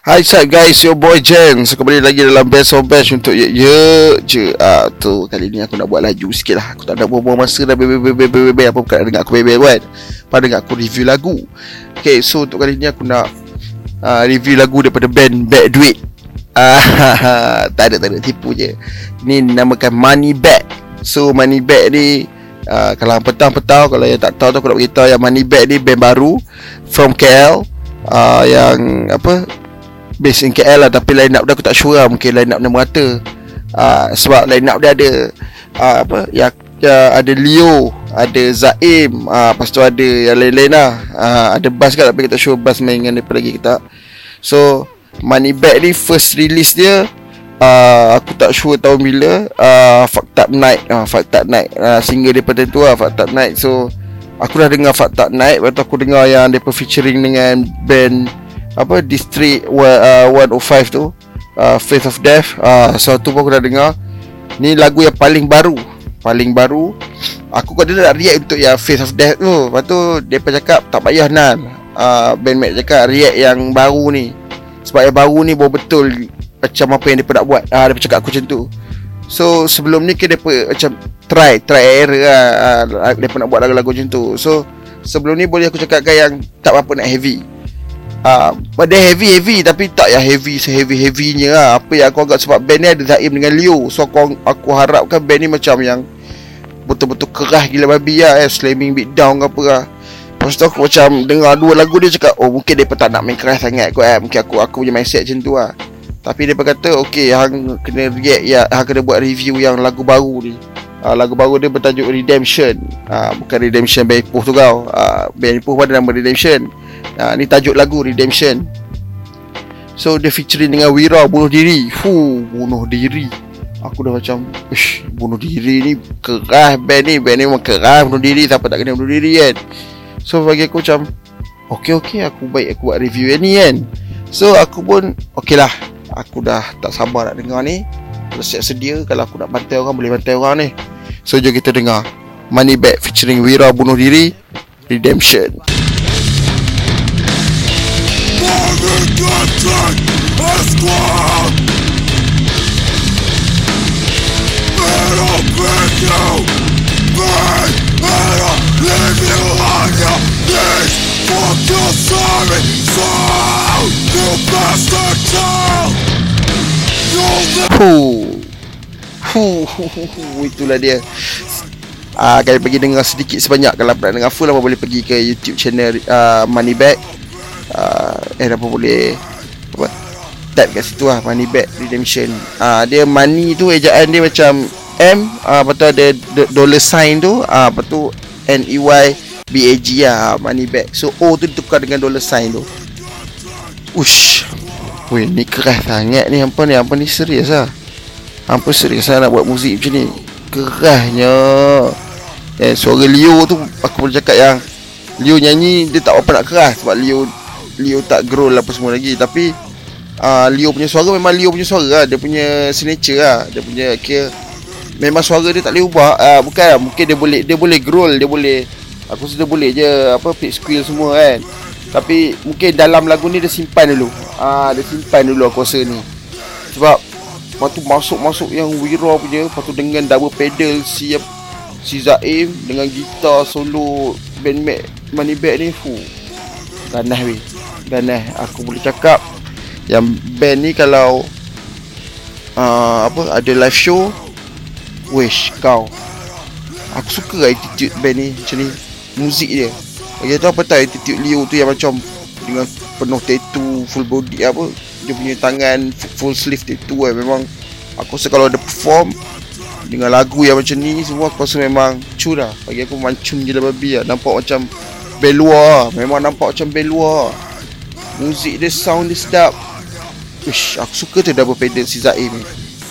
Hi what's guys, your boy Jen. So kembali lagi dalam Best of Best untuk ye ye je. Ah, Tu kali ni aku nak buat laju sikit lah. Aku tak nak buang-buang masa dah bebe bebe bebe bebe Apa bukan dengar aku bebe kan? Pada dengar aku review lagu. Okay so untuk kali ni aku nak uh, Review lagu daripada band Bad Duit uh, Tak ada tak ada. Tipu je. Ni namakan Money Bag. So Money Bag ni uh, Kalau petang-petang Kalau yang tak tahu tu aku nak beritahu Yang Money Bag ni band baru From KL uh, Yang apa Base in KL lah Tapi line up dia aku tak sure lah. Mungkin line up dia merata. Uh, Sebab line up dia ada uh, Apa Ya Ya, ada Leo Ada Zaim uh, Lepas tu ada yang lain-lain lah. Uh, Ada Bas kan Tapi kita show Bas main dengan dia lagi kita So Money Bag ni First release dia uh, Aku tak sure tahun bila. Uh, Fucked Up Night uh, Fucked Up Night uh, Single daripada tu lah Fucked Up Night. So Aku dah dengar Fucked Up Night Lepas aku dengar yang Dia featuring dengan Band apa district uh, 105 tu uh, Faith of Death uh, so tu pun aku dah dengar. Ni lagu yang paling baru paling baru. Aku kata dia nak react untuk yang Faith of Death tu. Lepas tu pun cakap tak payah nan. Uh, bandmate cakap react yang baru ni. Sebab yang baru ni baru betul macam apa yang dia nak buat. Uh, dia pun cakap aku macam tu. So sebelum ni ke pun macam try try error lah uh, dia pun nak buat lagu-lagu macam tu. So sebelum ni boleh aku cakapkan yang tak apa nak heavy. Ah, uh, dia heavy heavy tapi tak yang heavy seheavy heavynya lah. Apa yang aku agak sebab band ni ada Zaim dengan Leo. So aku aku harapkan band ni macam yang betul-betul keras gila babi lah eh. Slamming beat down ke apa lah. Lepas tu aku macam dengar dua lagu dia cakap Oh mungkin dia tak nak main keras sangat kot eh. Mungkin aku aku punya mindset macam tu lah Tapi dia kata okay hang kena react ya, Hang kena buat review yang lagu baru ni uh, Lagu baru dia bertajuk Redemption uh, Bukan Redemption Band Ipoh tu kau uh, Band Ipoh pun ada nama Redemption Ha, ni tajuk lagu Redemption. So dia featuring dengan Wira bunuh diri. Fu, bunuh diri. Aku dah macam, ish, bunuh diri ni keras band ni. Band ni memang keras bunuh diri. Siapa tak kena bunuh diri kan? So bagi aku macam, okay okay aku baik aku buat review yang ni kan. So aku pun, okay lah. Aku dah tak sabar nak dengar ni. Kalau siap sedia, kalau aku nak bantai orang, boleh bantai orang ni. So jom kita dengar. Money Bag featuring Wira bunuh diri. Redemption. Itulah dia. Uh, Kalian pergi dengar sedikit sebanyak. Kalau nak dengar full Apa boleh pergi ke YouTube channel uh, Moneybag uh, Eh apa boleh. Apa? Type kat situ lah money back redemption. Ah uh, dia money tu ejaan dia macam M ah uh, lepas tu ada dollar sign tu ah uh, lepas tu N E Y B A G lah money back so O tu tukar dengan dollar sign tu. Ush. Weh ni keras sangat ni. Apa ni Apa ni serius lah. Apa serius lah nak buat muzik macam ni. Kerasnya. Eh suara Leo tu Aku boleh cakap yang Leo nyanyi Dia tak apa nak keras Sebab Leo Leo tak grow lah apa semua lagi. Tapi uh, Leo punya suara memang Leo punya suara lah. Dia punya signature lah. Dia punya kira Memang suara dia tak boleh ubah. Uh, Bukan. Lah Mungkin dia boleh Dia boleh grow Dia boleh Aku rasa dia boleh je Apa pitch squeal semua kan. Tapi Mungkin dalam lagu ni Dia simpan dulu. Ah, uh, Dia simpan dulu aku rasa ni. Sebab Lepas tu masuk-masuk yang Wira punya Lepas tu dengan double pedal Si Si Zaim Dengan gitar solo Bandmate Moneybag ni Fuh. Ganas weh Ganas Aku boleh cakap Yang band ni kalau uh, Apa Ada live show Wish kau. Aku suka lah attitude band ni Macam ni Muzik dia. Bagi tu apa tak attitude Leo tu yang macam Dengan penuh tattoo Full body apa Dia punya tangan Full sleeve tattoo kan Memang Aku rasa kalau ada perform Dengan lagu yang macam ni Semua aku rasa memang Cun lah. Bagi aku mancun gila babi lah. Nampak macam band luar Memang nampak macam band luar Muzik dia sound dia sedap. Uish, aku suka tu double pedal si Zaim. Ni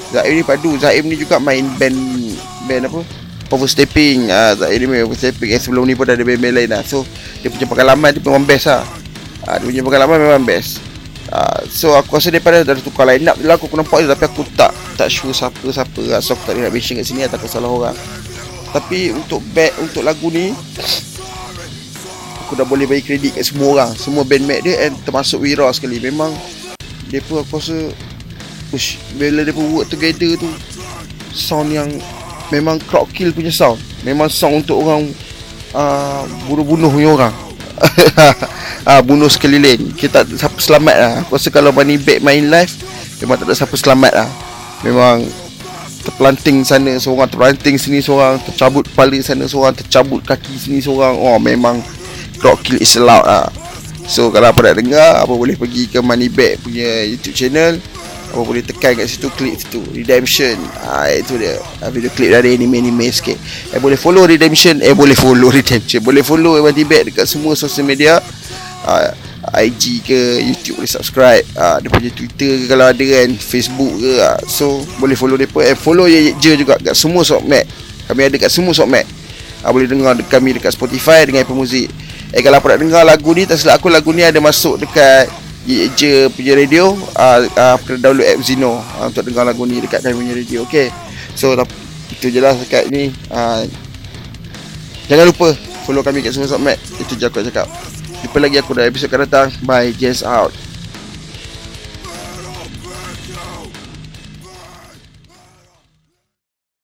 Zaim ni padu. Zaim ni juga main band Band apa? Overstepping. Uh, Zaim ni main overstepping. Yang sebelum ni pun ada band-band lain lah. So Dia punya pengalaman dia memang best lah. Uh, Dia punya pengalaman memang best. Uh, So aku rasa daripada Dah tukar line up lah Aku nampak je. Tapi aku tak Tak sure siapa-siapa. Lah So aku tak nak mention kat sini Tak salah orang. Tapi untuk back Untuk lagu ni aku dah boleh bagi kredit kat semua orang. Semua bandmate dia and termasuk Wira sekali. Memang Depa aku rasa Ush Bila depa work together tu Sound yang Memang crowd kill punya sound. Memang sound untuk orang uh, Bunuh-bunuh punya orang. Uh, Bunuh sekeliling. Kita siapa selamat lah. Aku rasa kalau Money Back main live Memang tak ada siapa selamat lah. Memang Terpelanting sana seorang Terpelanting sini seorang Tercabut kepala sana seorang Tercabut kaki sini seorang. Oh memang Crowd kill is allowed lah So kalau apa nak dengar Apa boleh pergi ke Moneybag punya YouTube channel Apa boleh tekan kat situ Klik situ. Redemption. Ah, Itu dia. Ah, Video klip dari anime-anime sikit. Eh boleh follow Redemption. Eh boleh follow Redemption. Boleh follow Moneybag dekat semua social media. Ah, IG ke YouTube boleh subscribe. Ah, Dia punya Twitter ke kalau ada kan Facebook ke ah. So boleh follow dia pun Eh follow je, je juga kat semua Sokmat Kami ada kat semua Sokmat ah, Boleh dengar kami dekat Spotify Dengan Apple Music Eh kalau nak dengar lagu ni Tak silap aku lagu ni ada masuk dekat je punya radio. Uh, uh, Kena download app Zeno uh, Untuk dengar lagu ni dekat kami punya radio Okay So itu je lah dekat ni. Uh, Jangan lupa Follow kami kat semua submat Itu je aku cakap. Jumpa lagi aku dalam episod akan datang. Bye Jazz out